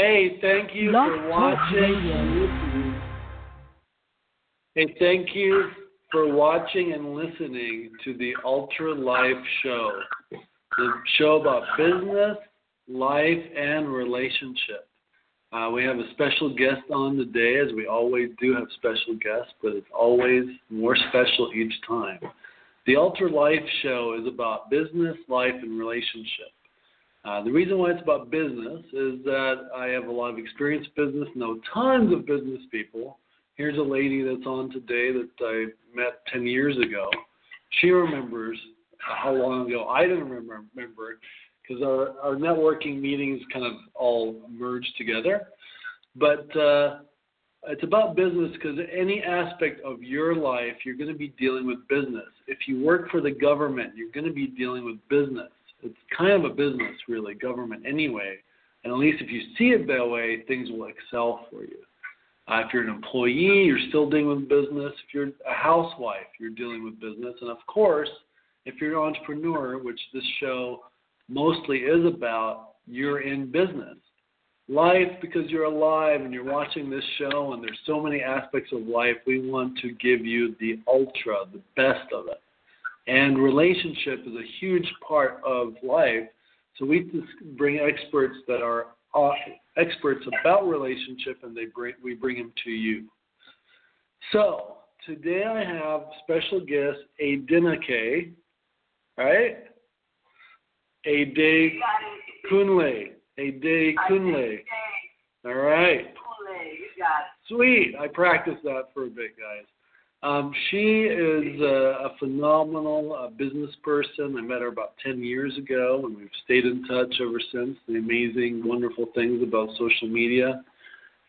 Hey, thank you for watching. Hey, thank you for watching and listening to the Ultra Life Show, the show about business, life, and relationship. Uh, we have a special guest on today, as we always do have special guests, but it's always more special each time. The Ultra Life Show is about business, life, and relationship. Uh, the reason why it's about business is that I have a lot of experience business, know tons of business people. Here's a lady that's on today that I met 10 years ago. She remembers how long ago I didn't remember, remember because our, our networking meetings kind of all merged together. But uh, it's about business because any aspect of your life, you're going to be dealing with business. If you work for the government, you're going to be dealing with business. It's kind of a business, really, government anyway. And at least if you see it that way, things will excel for you. Uh, if you're an employee, you're still dealing with business. If you're a housewife, you're dealing with business. And of course, if you're an entrepreneur, which this show mostly is about, you're in business. Life, because you're alive and you're watching this show, and there's so many aspects of life, we want to give you the ultra, the best of it. And relationship is a huge part of life. So we bring experts that are uh, experts about relationship, and they bring we bring them to you. So today I have special guest Adenike, right? Ade Kunle, Ade Kunle. All right. Kunle. Sweet. I practiced that for a bit, guys. Um, she is a, a phenomenal uh, business person. I met her about 10 years ago, and we've stayed in touch ever since. The amazing, wonderful things about social media.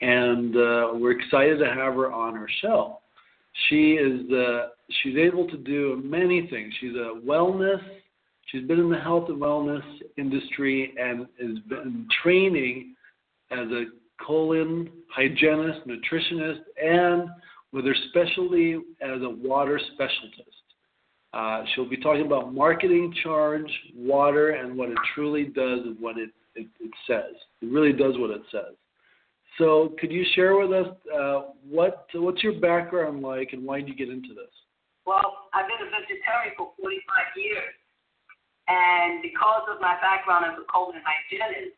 And uh, we're excited to have her on our show. She is uh, she's able to do many things. She's a wellness. She's been in the health and wellness industry and has been training as a colon hygienist, nutritionist, and with her specialty as a water specialist. Uh, she'll be talking about marketing charge, water, and what it truly does and what it, it, it, says. It really does what it says. So, could you share with us uh, what what's your background like and why did you get into this? Well, I've been a vegetarian for 45 years, and because of my background as a colon hygienist,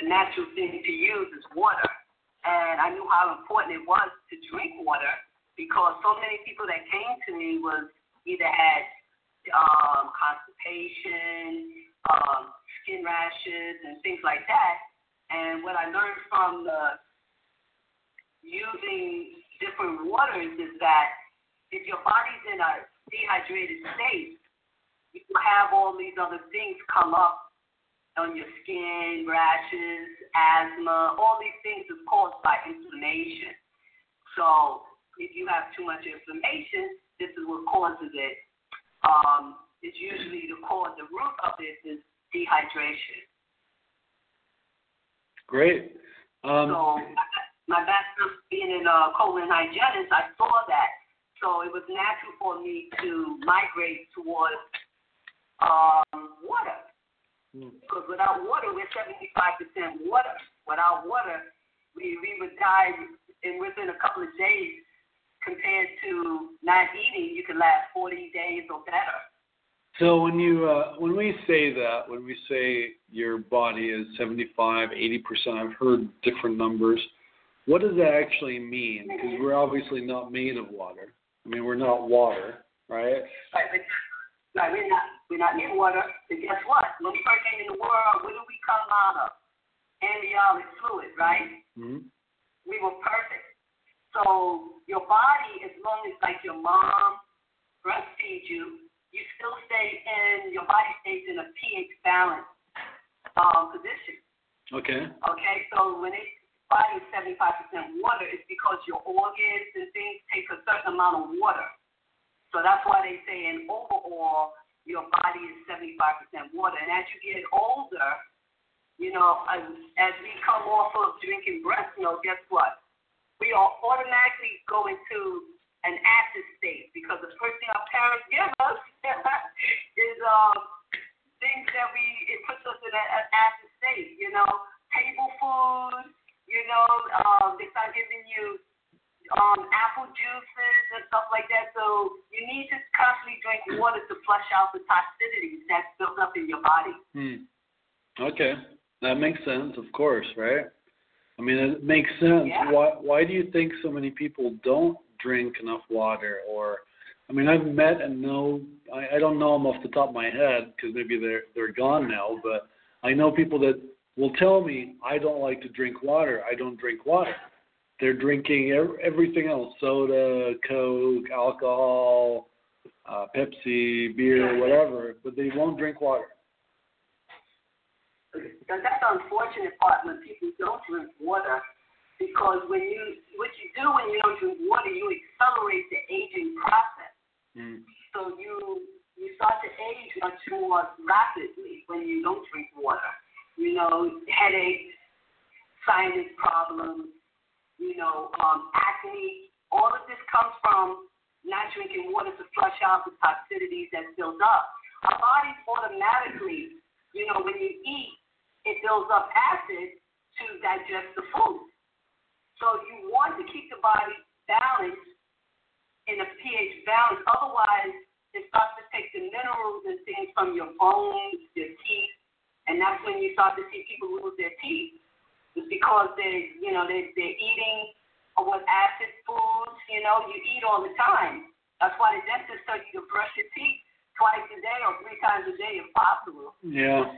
the natural thing to use is water and I knew how important it was to drink water because so many people that came to me was either had um, constipation, um, skin rashes, and things like that. And what I learned from the using different waters is that if your body's in a dehydrated state, you have all these other things come up on your skin, rashes, asthma, all these things is caused by inflammation. So if you have too much inflammation, this is what causes it. Um, it's usually the cause, the root of this is dehydration. Great. Um, so my background being in uh, colon hygienist, I saw that. So it was natural for me to migrate towards um, water. Because without water, we're 75% water. Without water, we, we would die in within a couple of days compared to not eating, you can last 40 days or better. So when you uh, when we say that, when we say your body is 75, 80 percent, I've heard different numbers. What does that actually mean? Because we're obviously not made of water. I mean, we're not water, right? Right. Right. We're not we're not in water. And guess what? When we first came in the world, where did we come out of? Amniotic fluid, right? Mm-hmm. We were perfect. So your body, as long as like your mom breastfeeds you, you still stay in your body stays in a pH balance um, position. Okay. Okay. So when it body is 75% water, it's because your organs and things take a certain amount of water. So that's why they say in overall, your body is 75% water. And as you get older, you know, as, we come off of drinking breast milk, guess what? We are automatically go into an acid state because the first thing our parents give us is um, things that we, it puts us in an acid state, you know, table food, you know, um, they start giving you um, apple juices and stuff like that. So you need to constantly drink water to flush out the toxicities that's built up in your body. Hmm. Okay, that makes sense. Of course, right? I mean, it makes sense. Yeah. Why Why do you think so many people don't drink enough water? Or, I mean, I've met and know. I, I don't know them off the top of my head because maybe they're they're gone now. But I know people that will tell me I don't like to drink water. I don't drink water. They're drinking everything else: soda, Coke, alcohol, uh, Pepsi, beer, whatever. But they won't drink water. And that's the unfortunate part when people don't drink water, because when you what you do when you don't drink water, you accelerate the aging process. Mm. So you you start to age much more rapidly when you don't drink water. You know, headaches, sinus problems, you know, um, acne. All of this comes from not drinking water to flush out the toxicities that build up. Our bodies automatically, you know, when you eat, it builds up acid to digest the food. So you want to keep the body balanced in a pH balance. Otherwise, it starts to take the minerals and things from your bones, your teeth, and that's when you start to see people lose their teeth. It's because they, you know, they they're eating with acid foods. You know, you eat all the time. That's why the dentist tells you to brush your teeth twice a day or three times a day if possible Yeah.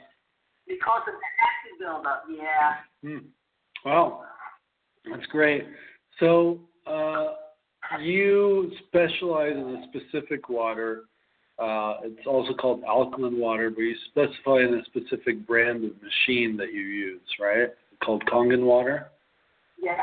because of the acid buildup. Yeah. Hmm. Wow, that's great. So uh, you specialize in a specific water. Uh, it's also called alkaline water, but you specify in a specific brand of machine that you use, right? Called Kangen water. Yes.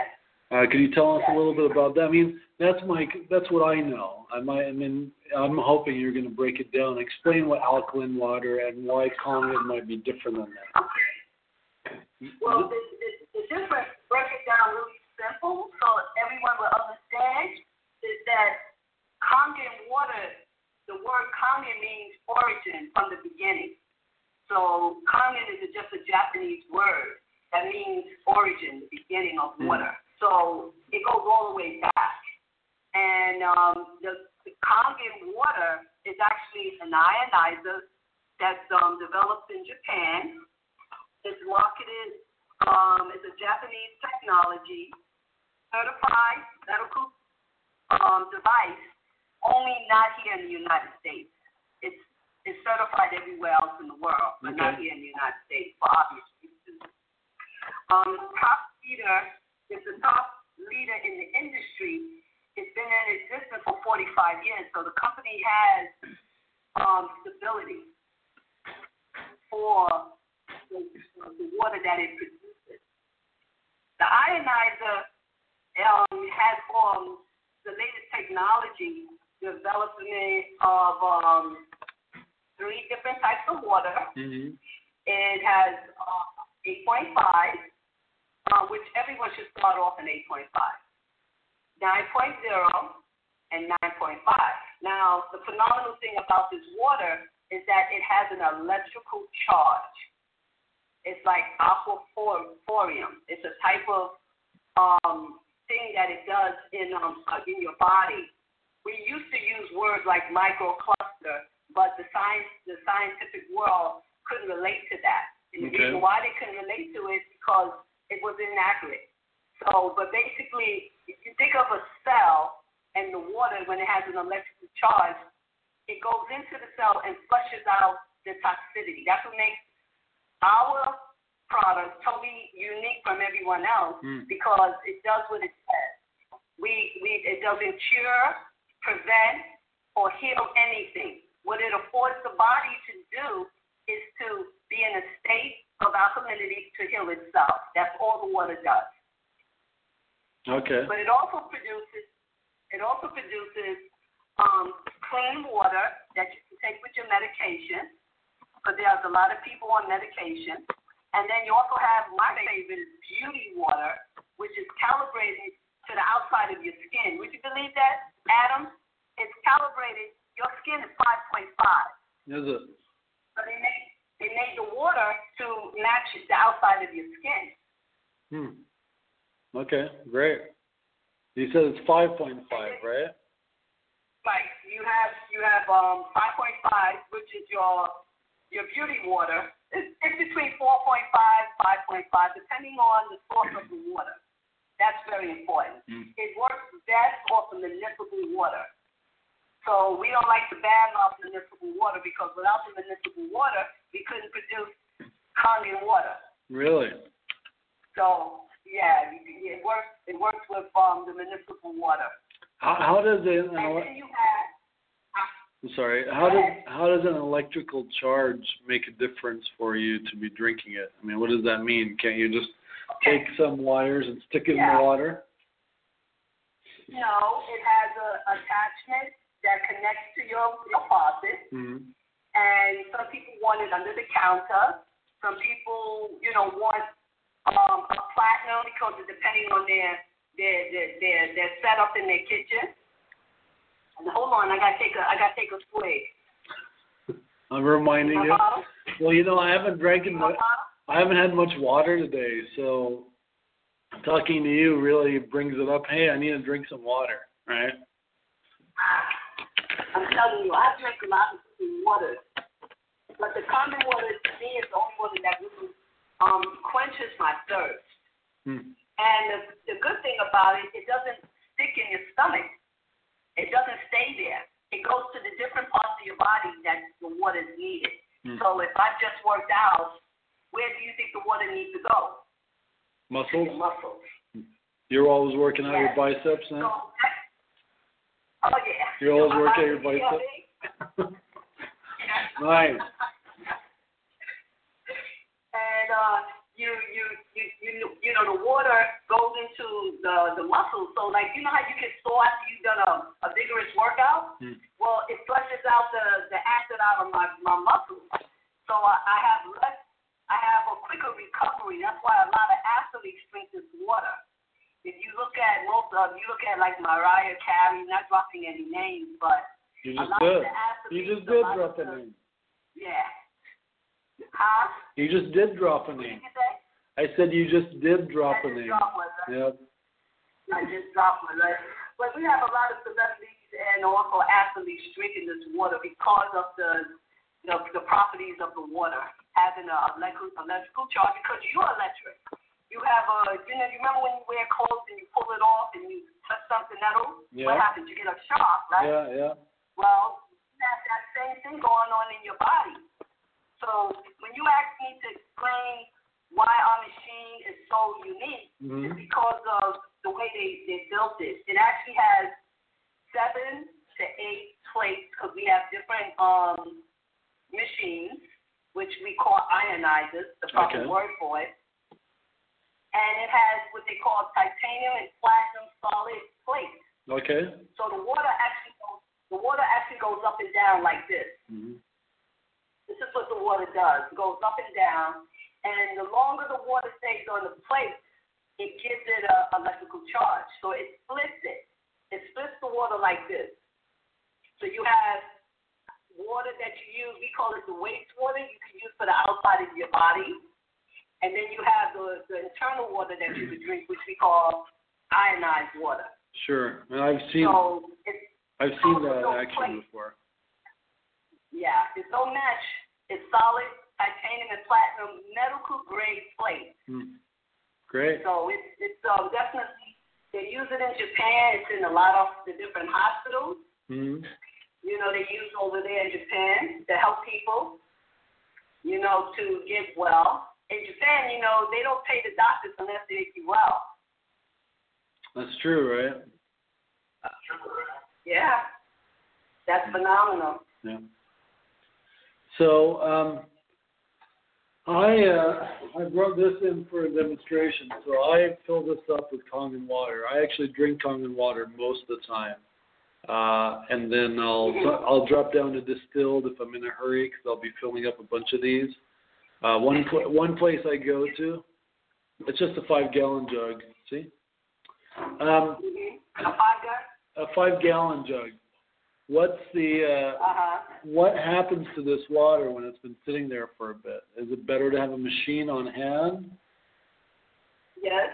Uh, could you tell us a little bit about that? I mean, that's my that's what I know. I might, I mean, I'm hoping you're going to break it down. Explain what alkaline water and why Kangen might be different than that. Okay. Well, the, the, the difference, break it down really simple so everyone will understand, is that Kangen water, the word Kangen means origin from the beginning. So Kangen is just a Japanese word that means origin, the beginning of water. So it goes all the way back. And um, the, the Kangen water is actually an ionizer that's um, developed in Japan. It's marketed um, as a Japanese technology, certified medical um, device, only not here in the United States. It's it's certified everywhere else in the world, but not here in the United States for obvious. Um, top leader is the top leader in the industry. It's been in existence for 45 years, so the company has um, stability for the, the water that it produces. The ionizer um, has um, the latest technology development of um, three different types of water. Mm-hmm. It has uh, 8.5, uh, which everyone should start off in 8.5, 9.0, and 9.5. Now, the phenomenal thing about this water is that it has an electrical charge. It's like aquaphorium. It's a type of um, thing that it does in um, uh, in your body. We used to use words like microcluster, but the science the scientific world couldn't relate to that. And the Okay. reason why they couldn't relate to it is because it was inaccurate. So, but basically, if you think of a cell and the water when it has an electrical charge, it goes into the cell and flushes out the toxicity. That's what makes our product totally unique from everyone else Mm. because it does what it says. We, we, it doesn't cure, prevent, or heal anything. What it affords the body to do is to be in a state of alkalinity to heal itself. That's all the water does. Okay. But it also produces it also produces um, clean water that you can take with your medication. Because there's a lot of people on medication. And then you also have my favorite is beauty water, which is calibrated to the outside of your skin. Would you believe that, Adam? It's calibrated. Your skin is 5.5. Is it? So they made they made the water to match the outside of your skin. Hmm. Okay. Great. You said it's 5.5, right? Right. You have you have um 5.5, which is your your beauty water. It's, it's between 4.5, 5.5, depending on the source of the water. That's very important. Mm. It works best off of municipal water. So we don't like to ban off municipal water because without the municipal water, we couldn't produce Kangen water. Really? So yeah, it works. It works with um the municipal water. How, how does it? And then you have I'm sorry. How does how does an electrical charge make a difference for you to be drinking it? I mean, what does that mean? Can't you just take some wires and stick it in the water? No, it has a attachment that connects to your your faucet, hmm and some people want it under the counter. Some people, you know, want um, a platinum because it's depending on their their their their, their setup in their kitchen. And hold on, I gotta take a I gotta take a swig. I'm reminding you. Well, you know, I haven't drank much. I haven't had much water today, so talking to you really brings it up. Hey, I need to drink some water, right? I'm telling you, I drink a lot of water. But the Kangen water to me is the only water that really um, quenches my thirst. Hmm. And the, the good thing about it, it doesn't stick in your stomach. It doesn't stay there. It goes to the different parts of your body that the water is needed. Hmm. So if I just worked out, where do you think the water needs to go? Muscles? your muscles. You're always working out your Yes. biceps So, oh yeah. You always My work out your biceps? nice. and uh, you, you you you you know the water goes into the the muscles. So like you know how you get sore after you've done a, a vigorous workout. Hmm. Well, it flushes out the the acid out of my my muscles. So I, I have less. I have a quicker recovery. That's why a lot of athletes drink this water. If you look at most of you look at like Mariah Carey, not dropping any names, but You a just lot did. of the athletes, You just did drop a name. Yeah. Huh? You just did drop a What did name. you say? I said you just did drop I a name. dropped? Yep. I just dropped one, right? But we have a lot of celebrities and also athletes drinking this water because of the the, the properties of the water, having a electrical, electrical charge because you're electric. You have a, you know, you remember when you wear clothes and you pull it off and you touch something metal? Yeah. What happens? You get a shock, right? Yeah, yeah. Well, you have that same thing going on in your body. So when you ask me to explain why our machine is so unique, Mhm. it's because of the way they, they built it. It actually has seven to eight plates because we have different um, machines, which we call ionizers, the proper Okay. word for it. And it has what they call titanium and platinum solid plates. Okay. So the water actually goes, the water actually goes up and down like this. hmm This is what the water does. It goes up and down, and the longer the water stays on the plate, it gives it a electrical charge. So it splits it. It splits the water like this. So you have water that you use. We call it the wastewater. You can use for the outside of your body, and then you have the, the internal water that you can drink, which we call ionized water. Sure. And I've seen So it's I've seen that no action place. before. Yeah, it's no match. It's solid titanium and platinum medical grade plate. Hmm. Great. So it's it's um, definitely they use it in Japan. It's in a lot of the different hospitals. hmm You know, they use over there in Japan to help people. You know, to get well. In Japan, you know, they don't pay the doctors unless they make you well. That's true, right? Yeah, that's phenomenal. Yeah. So um, I uh, I brought this in for a demonstration. So I fill this up with Kangen water. I actually drink Kangen water most of the time, uh, and then I'll I'll drop down to distilled if I'm in a hurry because I'll be filling up a bunch of these. Uh, one pl- one place I go to, it's just a five gallon jug. See, um, A five gallon jug. What's the uh, Uh huh. what happens to this water when it's been sitting there for a bit? Is it better to have a machine on hand? Yes.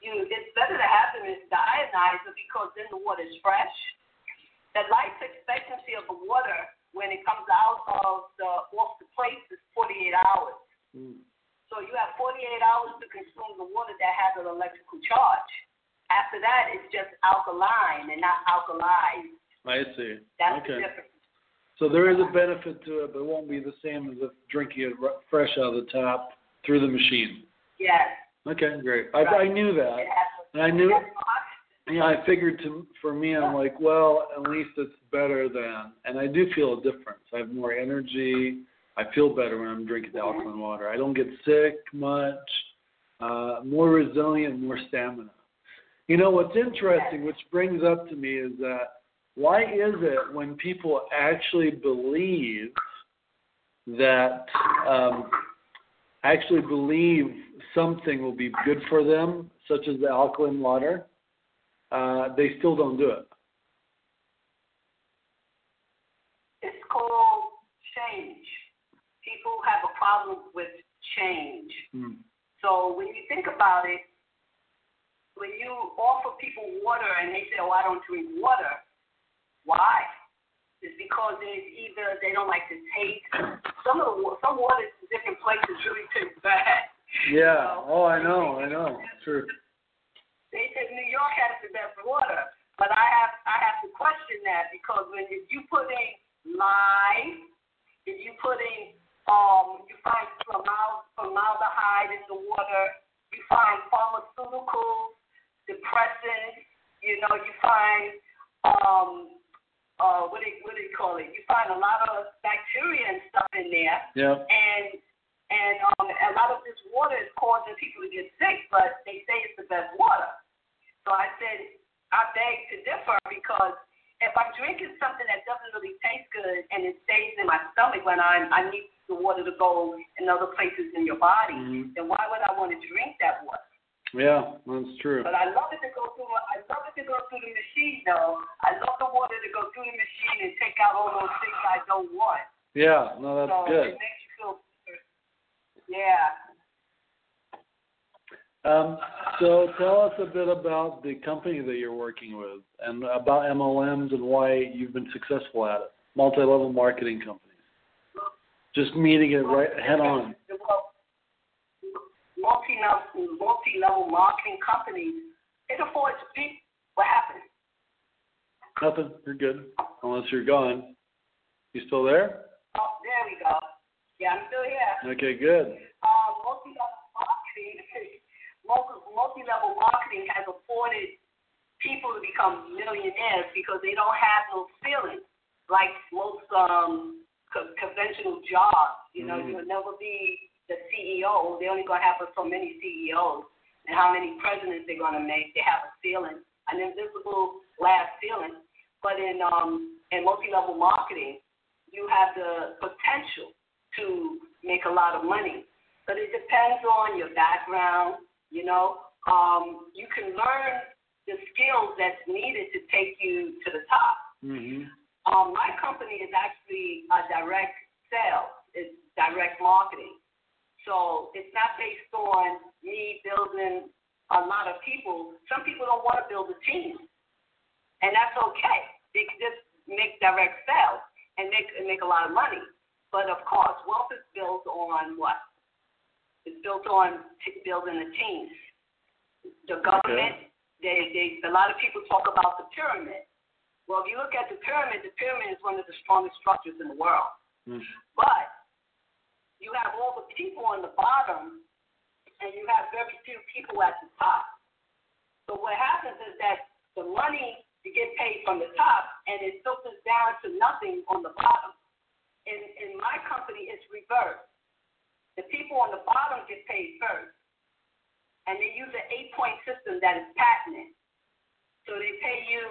You, it's better to have them in the ionizer because then the water is fresh. The life expectancy of the water when it comes out of the off the plate is 48 hours. Mm. So you have 48 hours to consume the water that has an electrical charge. After that, it's just alkaline and not alkalized. I see. That's okay. the difference. So there is a benefit to it, but it won't be the same as if drinking it fresh out of the tap through the machine. Yes. Okay, great. I, I knew that, It has and I knew. That's oxygen. Yeah, I figured to for me, I'm like, well, at least it's better than, and I do feel a difference. I have more energy. I feel better when I'm drinking alkaline water. I don't get sick much. Uh, more resilient, more stamina. You know what's interesting, which brings up to me, is that why is it when people actually believe that um, actually believe something will be good for them, such as the alkaline water, they still don't do it. It's called change. People have a problem with change. Hmm. So when you think about it, when you offer people water and they say, "Oh, I don't drink water," why? It's because it's either they don't like the taste. Some of the some waters in different places really taste bad. Yeah. Oh, I know. I know. True. They said New York has the best water, but I have I have to question that because when if you put in lime, if you put in um you find formal- formaldehyde in the water, you find pharmaceuticals, depressants, you know, you find um uh what do you, what do you call it? You find a lot of bacteria and stuff in there Yeah. and and um, a lot of this water is causing people to get sick, but they say it's the best water. So I said, I beg to differ because if I'm drinking something that doesn't really taste good and it stays in my stomach when I'm, I need the water to go in other places in your body, Mhm. then why would I want to drink that water? Yeah, that's true. But I love it to go through. I love it to go through the machine, though. I love the water to go through the machine and take out all those things I don't want. Yeah. No, that's so good. it makes you feel. Yeah. Um, so tell us a bit about the company that you're working with and about MLMs and why you've been successful at it. Multi-level marketing companies. Just meeting it right head on. Well, multi-level, multi-level marketing companies, it affords people what happens. Nothing. You're good. Unless you're gone. You still there? Oh, there we go. Yeah, I'm still here. Okay, good. Um, marketing, multi- multi-level marketing has afforded people to become millionaires because they don't have those feelings like most um, co- conventional jobs. You know, Mhm. you'll never be the CEO. They're only going to have so many CEOs and how many presidents they're going to make. They have a ceiling, an invisible glass ceiling. But in um, in multi-level marketing, you have the potential to make a lot of money. But it depends on your background, you know. Um, you can learn the skills that's needed to take you to the top. Mhm. Um, my company is actually a direct sales. It's direct marketing. So it's not based on me building a lot of people. Some people don't want to build a team. And that's okay. They can just make direct sales and make and make a lot of money. But of course, wealth is built on what? It's built on t- building a team. The government, they, they, a lot of people talk about the pyramid. Well, if you look at the pyramid, the pyramid is one of the strongest structures in the world. Mm. But you have all the people on the bottom, and you have very few people at the top. So what happens is that the money you get paid from the top, and it filters down to nothing on the bottom. In in my company, it's reversed. The people on the bottom get paid first, and they use an eight-point system that is patented. So they pay you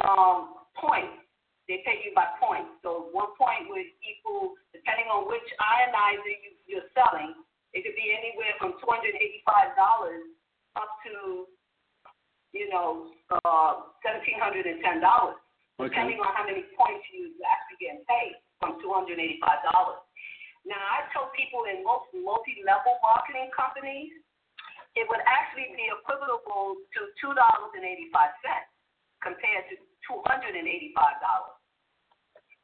um, points. They pay you by points. So one point would equal, depending on which ionizer you, you're selling, it could be anywhere from two hundred eighty-five dollars up to, you know, uh, seventeen hundred and ten dollars, Okay. depending on how many points you actually getting paid from two hundred eighty-five dollars. Now, I tell people in most multi-level marketing companies, it would actually be equivalent to two dollars and eighty five cents compared to two hundred and eighty five dollars.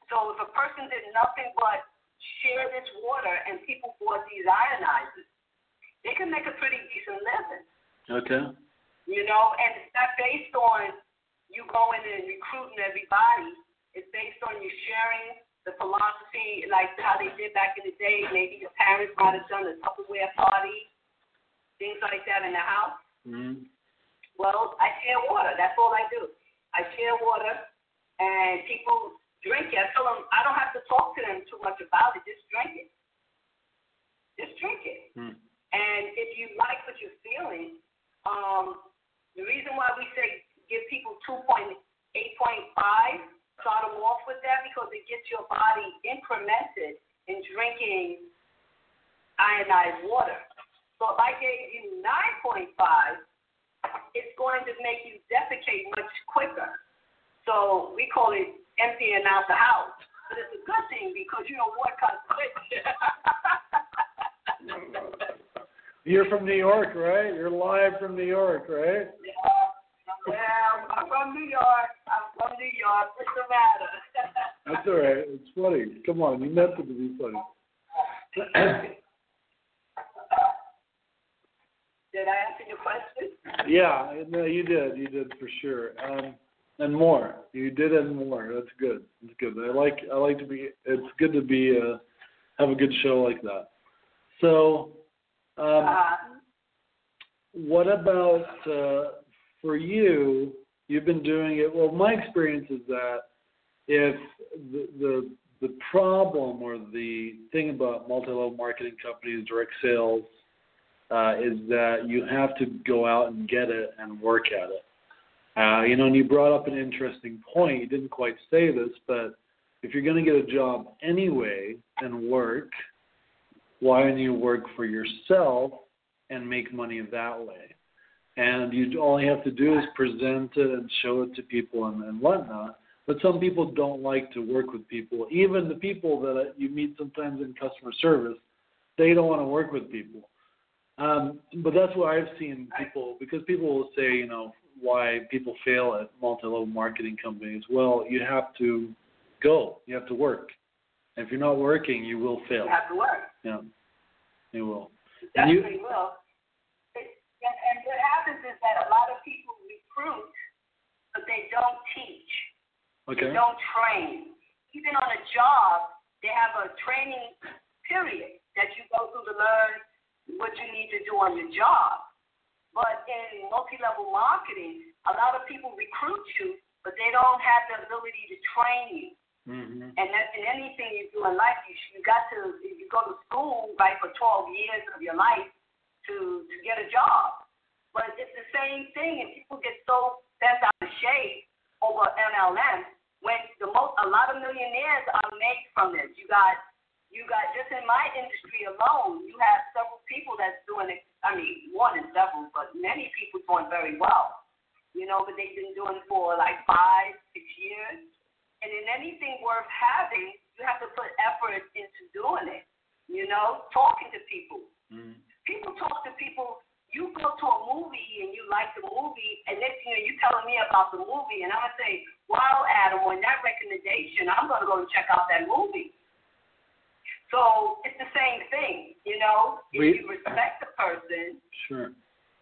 So if a person did nothing but share this water and people bought these ionizers, they can make a pretty decent living. Okay. You know, and it's not based on you going and recruiting everybody. It's based on you sharing the philosophy, like how they did back in the day. Maybe your parents might have done a Tupperware party, things like that in the house. Mm-hmm. Well, I share water. That's all I do. I share water, and people drink it. I tell them I don't have to talk to them too much about it. Just drink it. Just drink it. Mm. And if you like what you're feeling, um, the reason why we say give people 2.8.5, start them off with that because it gets your body incremented in drinking ionized water. So if I gave you 9.5, it's going to make you defecate much quicker. So we call it emptying out the house. But it's a good thing because you know what comes quick. You're from New York, right? You're live from New York, right? Yeah, I'm from New York. I'm from New York. What's the matter? That's all right. It's funny. Come on, you meant it to be funny. Did I answer your question? yeah, no, you did. You did for sure. Um, and more. You did and more. That's good. That's good. I like. I like to be. It's good to be. Uh, have a good show like that. So, um, Uh, what about uh, for you? You've been doing it. Well, my experience is that if the the the problem or the thing about multi-level marketing companies, direct sales, uh, is that you have to go out and get it and work at it. Uh, you know, and you brought up an interesting point. You didn't quite say this, but if you're going to get a job anyway and work, why don't you work for yourself and make money that way? And you all you have to do is present it and show it to people and, and whatnot. But some people don't like to work with people. Even the people that you meet sometimes in customer service, they don't want to work with people. Um, but that's what I've seen people because people will say, you know, why people fail at multi-level marketing companies. Well, you have to go. You have to work. And if you're not working, you will fail. you have to work. Yeah, you will. And you- will. And, and what happens is that a lot of people recruit, but they don't teach. Okay. They don't train. Even on a job, they have a training period that you go through to learn what you need to do on your job. But in multi-level marketing, a lot of people recruit you, but they don't have the ability to train you. hmm And that in anything you do in life, you you got to you go to school right for 12 years of your life to to get a job. But it's the same thing, and people get so bent out of shape over MLM when the most a lot of millionaires are made from this. You got you got just in my industry alone, you have several people that's doing it. I mean, more than several, but many people doing very well. You know, but they've been doing for like five, six years. And in anything worth having, you have to put effort into doing it. You know, talking to people. hmm People talk to people. You go to a movie and you like the movie, and next thing you know, you telling me about the movie, and I'm gonna say, "Wow, Adam, on that recommendation, I'm gonna go and check out that movie." So it's the same thing, you know. If We- you respect the person, Sure.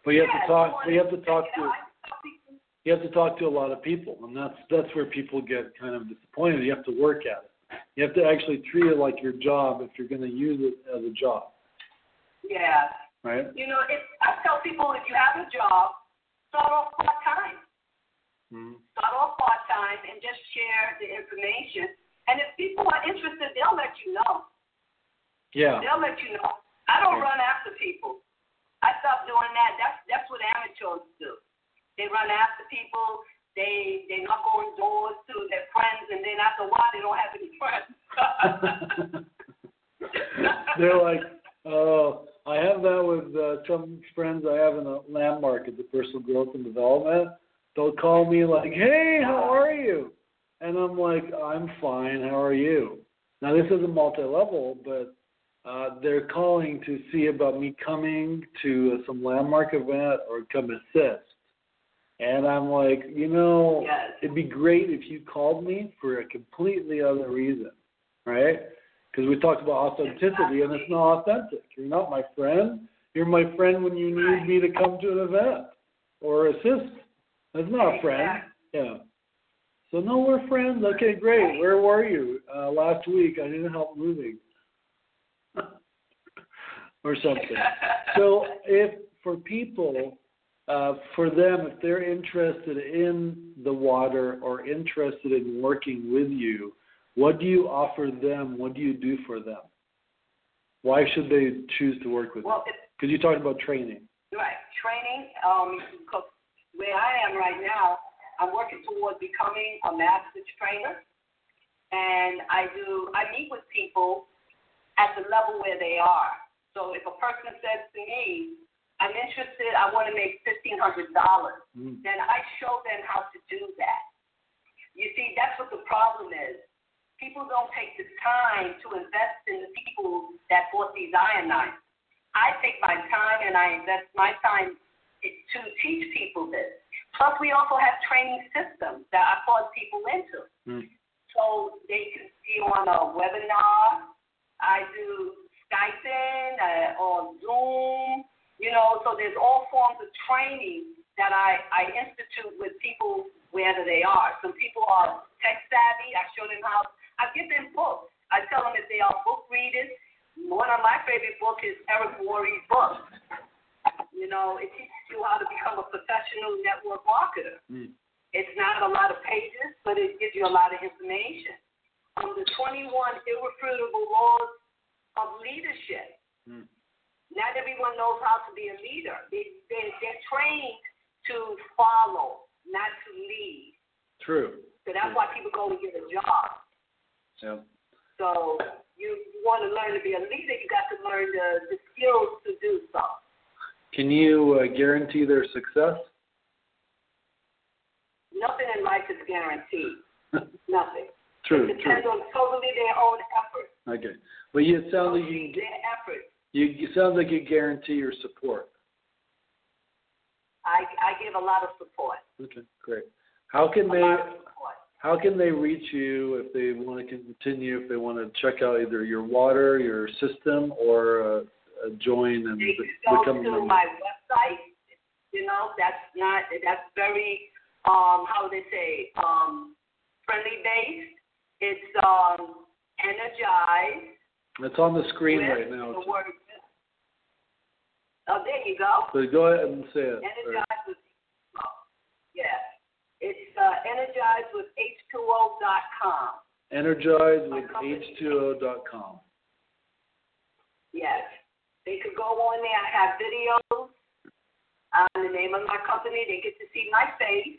But you have to talk. wanna you have to talk to. out. I tell people, You have to talk to a lot of people, and that's that's where people get kind of disappointed. You have to work at it. You have to actually treat it like your job if you're going to use it as a job, Yeah. right? You know, if I tell people if you have a job, start off part time. hmm Start off part time and just share the information. And if people are interested, they'll let you know. Yeah. They'll let you know. I don't Yeah. run after people. I stopped doing that. That's that's what amateurs do. They run after people. They they knock on doors to their friends, and then after a while, they don't have any friends. They're like, oh, I have that with uh, some friends I have in the landmark at the personal growth and development. They'll call me like, hey, how are you? And I'm like, I'm fine. How are you? Now this isn't multi-level, but Uh, they're calling to see about me coming to uh, some landmark event or come assist. And I'm like, you know, Yes. it'd be great if you called me for a completely other reason, right? Because we talked about authenticity, and it's not authentic. You're not my friend. You're my friend when you need me to come to an event or assist. That's not a friend. Yeah. So no, we're friends. Okay, great. Where were you uh, last week? I needed help moving, or something. So if for people, uh, for them, if they're interested in the water or interested in working with you, what do you offer them? What do you do for them? Why should they choose to work with you? Well, it's Because you talked about training. Right, training, um, because where I am right now, I'm working toward becoming a master's trainer. And I do, I meet with people at the level where they are. So if a person says to me, I'm interested, I want to make fifteen hundred dollars, Mm. then I show them how to do that. You see, that's what the problem is. People don't take the time to invest in the people that bought these ionites. I take my time and I invest my time to teach people this. Plus, we also have training systems that I plug people into. Mm. So they can see on a webinar. I do Skype in uh, or Zoom, you know, so there's all forms of training that I, I institute with people wherever they are. Some people are tech savvy. I show them how, I give them books. I tell them if they are book readers. One of my favorite books is Eric Worre's book. You know, it teaches you how to become a professional network marketer. Mm. It's not a lot of pages, but it gives you a lot of information. Um, the 21 irrefutable laws of leadership. Mm. Not everyone knows how to be a leader. They, they, they're trained to follow, not to lead. True. So that's why people go and get a job. Yeah. So you, you want to learn to be a leader, you got to learn the, the skills to do so. Can you uh, guarantee their success? Nothing in life is guaranteed. Nothing. true, It depends true. on totally their own effort. Okay. But you it sounds like you, their effort. you you sounds like you guarantee your support. I, I give a lot of support. Okay, great. How can A they lot of support. How can they reach you if they want to continue if they want to check out either your water, your system, or uh, uh, join and They go become to my website. You know, that's not that's very um how they say um friendly based. It's um energized. It's on the screen with right now. The word. Oh, there you go. So go ahead and say it. Energized with. Oh, yeah. It's uh, energized with H2O.com. Energize My with company. H2O.com. Yes. They could go on there. I have videos on the name of my company. They get to see my face.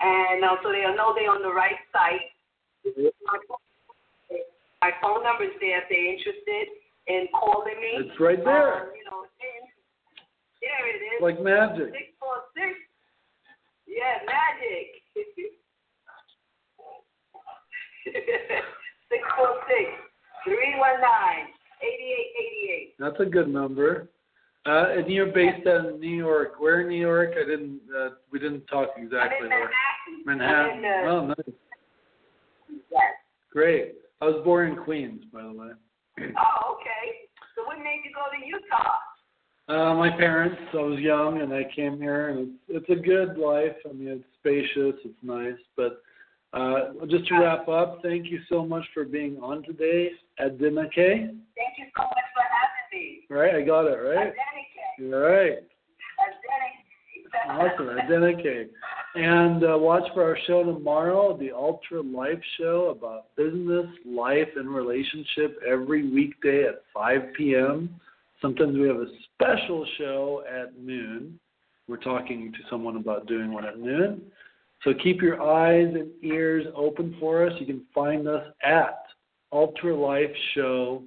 And uh, so they'll know they're on the right site. My phone, my phone number is there if they're interested in calling me. It's right there. Um, you know, it is. Like magic. Six four six. Yeah, magic. six four six three one nine eighty eight eighty eight. That's a good number. Uh, and you're based out in New York. Where in New York? I didn't. Uh, we didn't talk exactly where. Manhattan. Manhattan. Uh, Oh, nice. yes. Great. I was born in Queens, by the way. Oh, okay. So what made you go to Utah? Uh, my parents. I was young and I came here, and it's, it's a good life. I mean, it's spacious, it's nice. But uh, just to wrap up, thank you so much for being on today at Dinake. Thank you so much for having me. Right, I got it right. All right. Adenike. Awesome, Adenike. And uh, watch for our show tomorrow, the Ultra Life Show about business, life, and relationship every weekday at 5 p.m. Sometimes we have a special show at noon. We're talking to someone about doing one at noon. So keep your eyes and ears open for us. You can find us at ultralifeshow,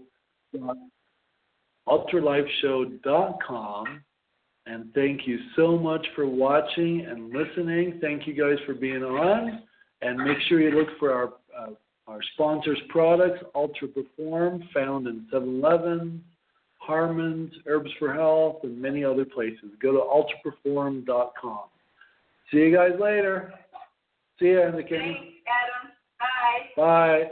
ultralifeshow.com. And thank you so much for watching and listening. Thank you guys for being on. And make sure you look for our uh, Our sponsors' products, Ultra Perform, found in 7 Eleven, Harmon's, Herbs for Health, and many other places. Go to ultraperform.com. See you guys later. See you, Anna Kenny. Thanks, Adam. Bye. Bye.